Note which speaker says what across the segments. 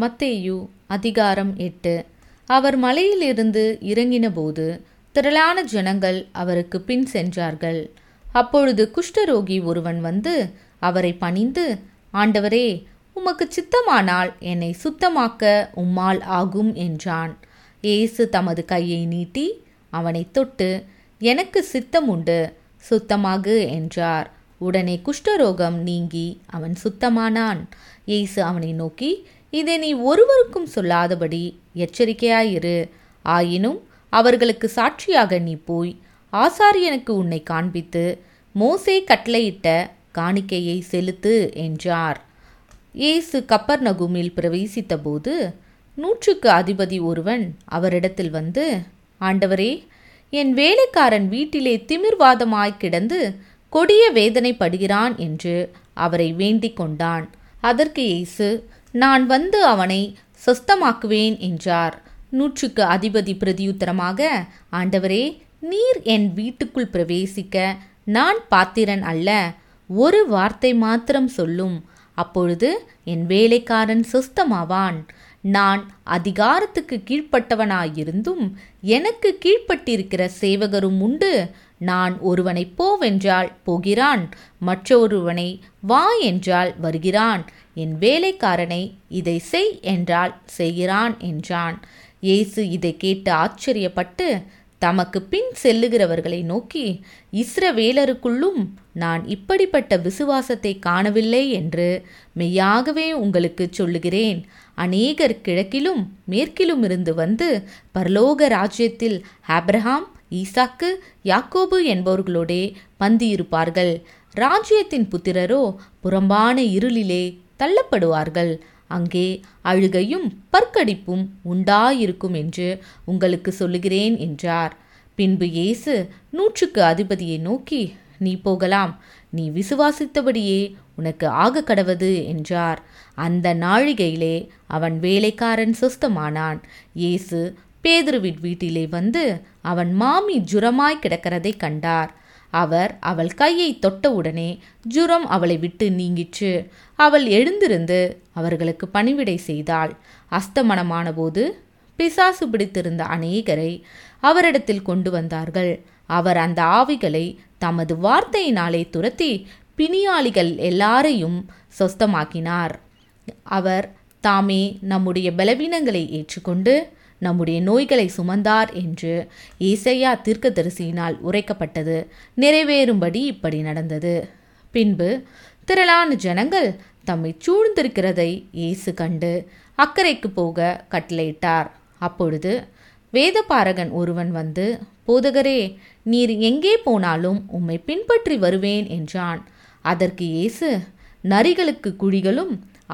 Speaker 1: மத்தேயு அதிகாரம் எட்டு. அவர் மலையிலிருந்து இறங்கினபோது திரளான ஜனங்கள் அவருக்கு பின் சென்றார்கள். அப்பொழுது குஷ்டரோகி ஒருவன் வந்து அவரை பணிந்து ஆண்டவரே உமக்கு சித்தமானால் என்னை சுத்தமாக்க உம்மால் ஆகும் என்றான். இயேசு தமது கையை நீட்டி அவனை தொட்டு எனக்கு சித்தம் உண்டு சுத்தமாகு என்றார். உடனே குஷ்டரோகம் நீங்கி அவன் சுத்தமானான். இயேசு அவனை நோக்கி இதை நீ ஒருவருக்கும் சொல்லாதபடி எச்சரிக்கையாயிரு. ஆயினும் அவர்களுக்கு சாட்சியாக நீ போய் ஆசாரியனுக்கு உன்னை காண்பித்து மோசே கட்டளையிட்ட காணிக்கையை செலுத்து என்றார். இயேசு கப்பர் நகுமில் பிரவேசித்தபோது நூற்றுக்கு அதிபதி ஒருவன் அவரிடத்தில் வந்து ஆண்டவரே என் வேலைக்காரன் வீட்டிலே திமிர்வாதமாய் கிடந்து கொடிய வேதனைப்படுகிறான் என்று அவரை வேண்டிக் கொண்டான். அதற்கு இயேசு நான் வந்து அவனை சொஸ்தமாக்குவேன் என்றார். நூற்றுக்கு அதிபதி பிரதியுத்தரமாக ஆண்டவரே நீர் என் வீட்டுக்குள் பிரவேசிக்க நான் பாத்திரன் அல்ல ஒரு வார்த்தை மாத்திரம் சொல்லும். அப்பொழுது என் வேலைக்காரன் சொஸ்தமாவான். நான் அதிகாரத்துக்கு கீழ்ப்பட்டவனாயிருந்தும் எனக்கு கீழ்ப்பட்டிருக்கிற சேவகரும் உண்டு. நான் ஒருவனை போவென்றால் போகிறான் மற்றொருவனை வா என்றால் வருகிறான். என் வேலைக்காரனை இதை செய் என்றால் செய்கிறான் என்றான். இயேசு இதை கேட்டு ஆச்சரியப்பட்டு தமக்கு பின் செல்லுகிறவர்களை நோக்கி இஸ்ரவேலருக்குள்ளும் நான் இப்படிப்பட்ட விசுவாசத்தை காணவில்லை என்று மெய்யாகவே உங்களுக்கு சொல்லுகிறேன். அநேகர் கிழக்கிலும் மேற்கிலும் இருந்து வந்து பரலோக ராஜ்யத்தில் ஆப்ரஹாம் ஈசாக்கு யாக்கோபு என்பவர்களோடே பந்தியிருப்பார்கள். ராஜ்யத்தின் புத்திரரோ புறம்பான இருளிலே தள்ளப்படுவார்கள். அங்கே அழுகையும் பற்கடிப்பும் உண்டாயிருக்கும் என்று உங்களுக்கு சொல்லுகிறேன் என்றார். பின்பு இயேசு நூற்றுக்கு அதிபதியை நோக்கி நீ போகலாம். நீ விசுவாசித்தபடியே உனக்கு ஆக கடவது என்றார். அந்த நாழிகையிலே அவன் வேலைக்காரன் சொஸ்தமானான். இயேசு பேதுருவின் வீட்டிலே வந்து அவன் மாமி ஜுரமாய் கிடக்கிறதை கண்டார். அவர் அவள் கையை தொட்டவுடனே ஜுரம் அவளை விட்டு நீங்கிற்று. அவள் எழுந்திருந்து அவர்களுக்கு பணிவிடை செய்தாள். அஸ்தமனமான போது பிசாசு பிடித்திருந்த அநேகரை அவரிடத்தில் கொண்டு வந்தார்கள். அவர் அந்த ஆவிகளை தமது வார்த்தையினாலே துரத்தி பிணியாளிகள் எல்லாரையும் சொஸ்தமாக்கினார். அவர் தாமே நம்முடைய பலவீனங்களை ஏற்றுக்கொண்டு நம்முடைய நோய்களை சுமந்தார் என்று ஏசையா தீர்க்கதரிசியினால் உரைக்கப்பட்டது. நிறைவேறும்படி இப்படி நடந்தது. பின்பு திரளான ஜனங்கள் தம்மை சூழ்ந்திருக்கிறதை இயேசு கண்டு அக்கறைக்கு போக கட்டளையிட்டார். அப்பொழுது வேதபாரகன் ஒருவன் வந்து போதகரே நீர் எங்கே போனாலும் உம்மை பின்பற்றி வருவேன் என்றான். அதற்கு இயேசு நரிகளுக்கு குழிகளும்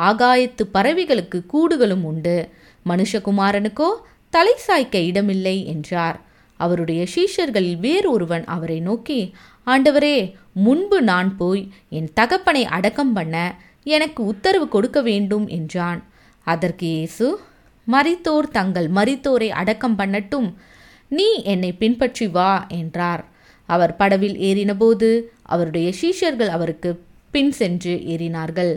Speaker 1: ஆகாயத்து பறவைகளுக்கு கூடுகளும் உண்டு. மனுஷகுமாரனுக்கோ தலை சாய்க்க இடமில்லை என்றார். அவருடைய சீஷர்களில் வேறொருவன் அவரை நோக்கி ஆண்டவரே முன்பு நான் போய் என் தகப்பனை அடக்கம் பண்ண எனக்கு உத்தரவு கொடுக்க வேண்டும் என்றான். அதற்கு இயேசு மரித்தோர் தங்கள் மரித்தோரை அடக்கம் பண்ணட்டும். நீ என்னை பின்பற்றி வா என்றார். அவர் படவில் ஏறினபோது அவருடைய சீஷர்கள் அவருக்கு பின் சென்று ஏறினார்கள்.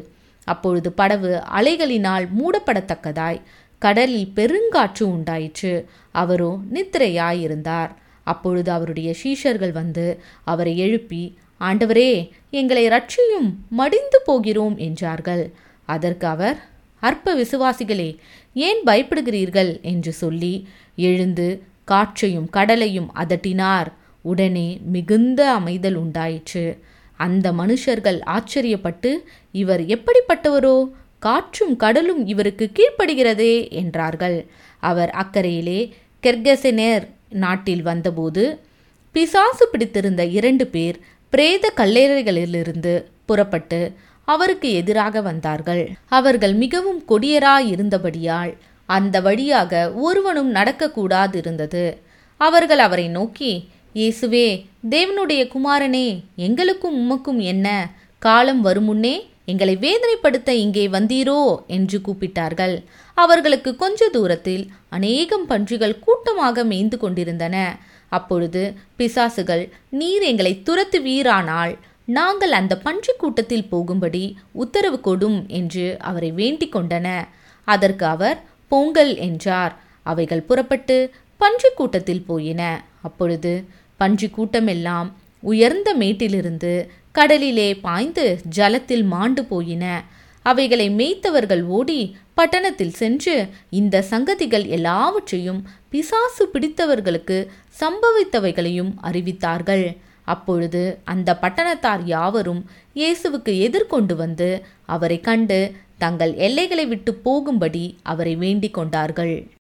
Speaker 1: அப்பொழுது படவு அலைகளினால் மூடப்படத்தக்கதாய் கடலில் பெருங்காற்று உண்டாயிற்று. அவரோ நித்திரையாயிருந்தார். அப்பொழுது அவருடைய சீஷர்கள் வந்து அவரை எழுப்பி ஆண்டவரே எங்களை ரட்சியும் மடிந்து போகிறோம் என்றார்கள். அதற்கு அவர் அற்ப விசுவாசிகளே ஏன் பயப்படுகிறீர்கள்? என்று சொல்லி எழுந்து காற்றையும் கடலையும் அதட்டினார். உடனே மிகுந்த அமைதல் உண்டாயிற்று. அந்த மனுஷர்கள் ஆச்சரியப்பட்டு இவர் எப்படிப்பட்டவரோ? காற்றும் கடலும் இவருக்கு கீழ்ப்படுகிறதே என்றார்கள். அவர் அக்கறையிலே கெர்கசெனேர் நாட்டில் வந்தபோது பிசாசு பிடித்திருந்த இரண்டு பேர் பிரேத கல்லறைகளிலிருந்து புறப்பட்டு அவருக்கு எதிராக வந்தார்கள். அவர்கள் மிகவும் கொடியராயிருந்தபடியால் அந்த வழியாக ஒருவனும் நடக்கக்கூடாதிருந்தது. அவர்கள் அவரை நோக்கி இயேசுவே தேவனுடைய குமாரனே எங்களுக்கும் உமக்கும் என்ன? காலம் வருமுன்னே எங்களை வேதனைப்படுத்த இங்கே வந்தீரோ என்று கூப்பிட்டார்கள். அவர்களுக்கு கொஞ்ச தூரத்தில் அநேகம் பன்றிகள் கூட்டமாக மேய்ந்து கொண்டிருந்தன. அப்பொழுது பிசாசுகள் நீர் எங்களை துரத்துவீரானால் நாங்கள் அந்த பன்றி கூட்டத்தில் போகும்படி உத்தரவு கொடும் என்று அவரை வேண்டிக் கொண்டன. அதற்கு அவர் பொங்கல் என்றார். அவைகள் புறப்பட்டு பன்றி கூட்டத்தில் போயின. அப்பொழுது பன்றி கூட்டமெல்லாம் உயர்ந்த மேட்டிலிருந்து கடலிலே பாய்ந்து ஜலத்தில் மாண்டு போயின. அவைகளை மேய்த்தவர்கள் ஓடி பட்டணத்தில் சென்று இந்த சங்கதிகள் எல்லாவற்றையும் பிசாசு பிடித்தவர்களுக்கு சம்பவித்தவைகளையும் அறிவித்தார்கள். அப்பொழுது அந்த பட்டணத்தார் யாவரும் இயேசுவுக்கு எதிர்கொண்டு வந்து அவரை கண்டு தங்கள் எல்லைகளை விட்டு போகும்படி அவரை வேண்டிக் கொண்டார்கள்.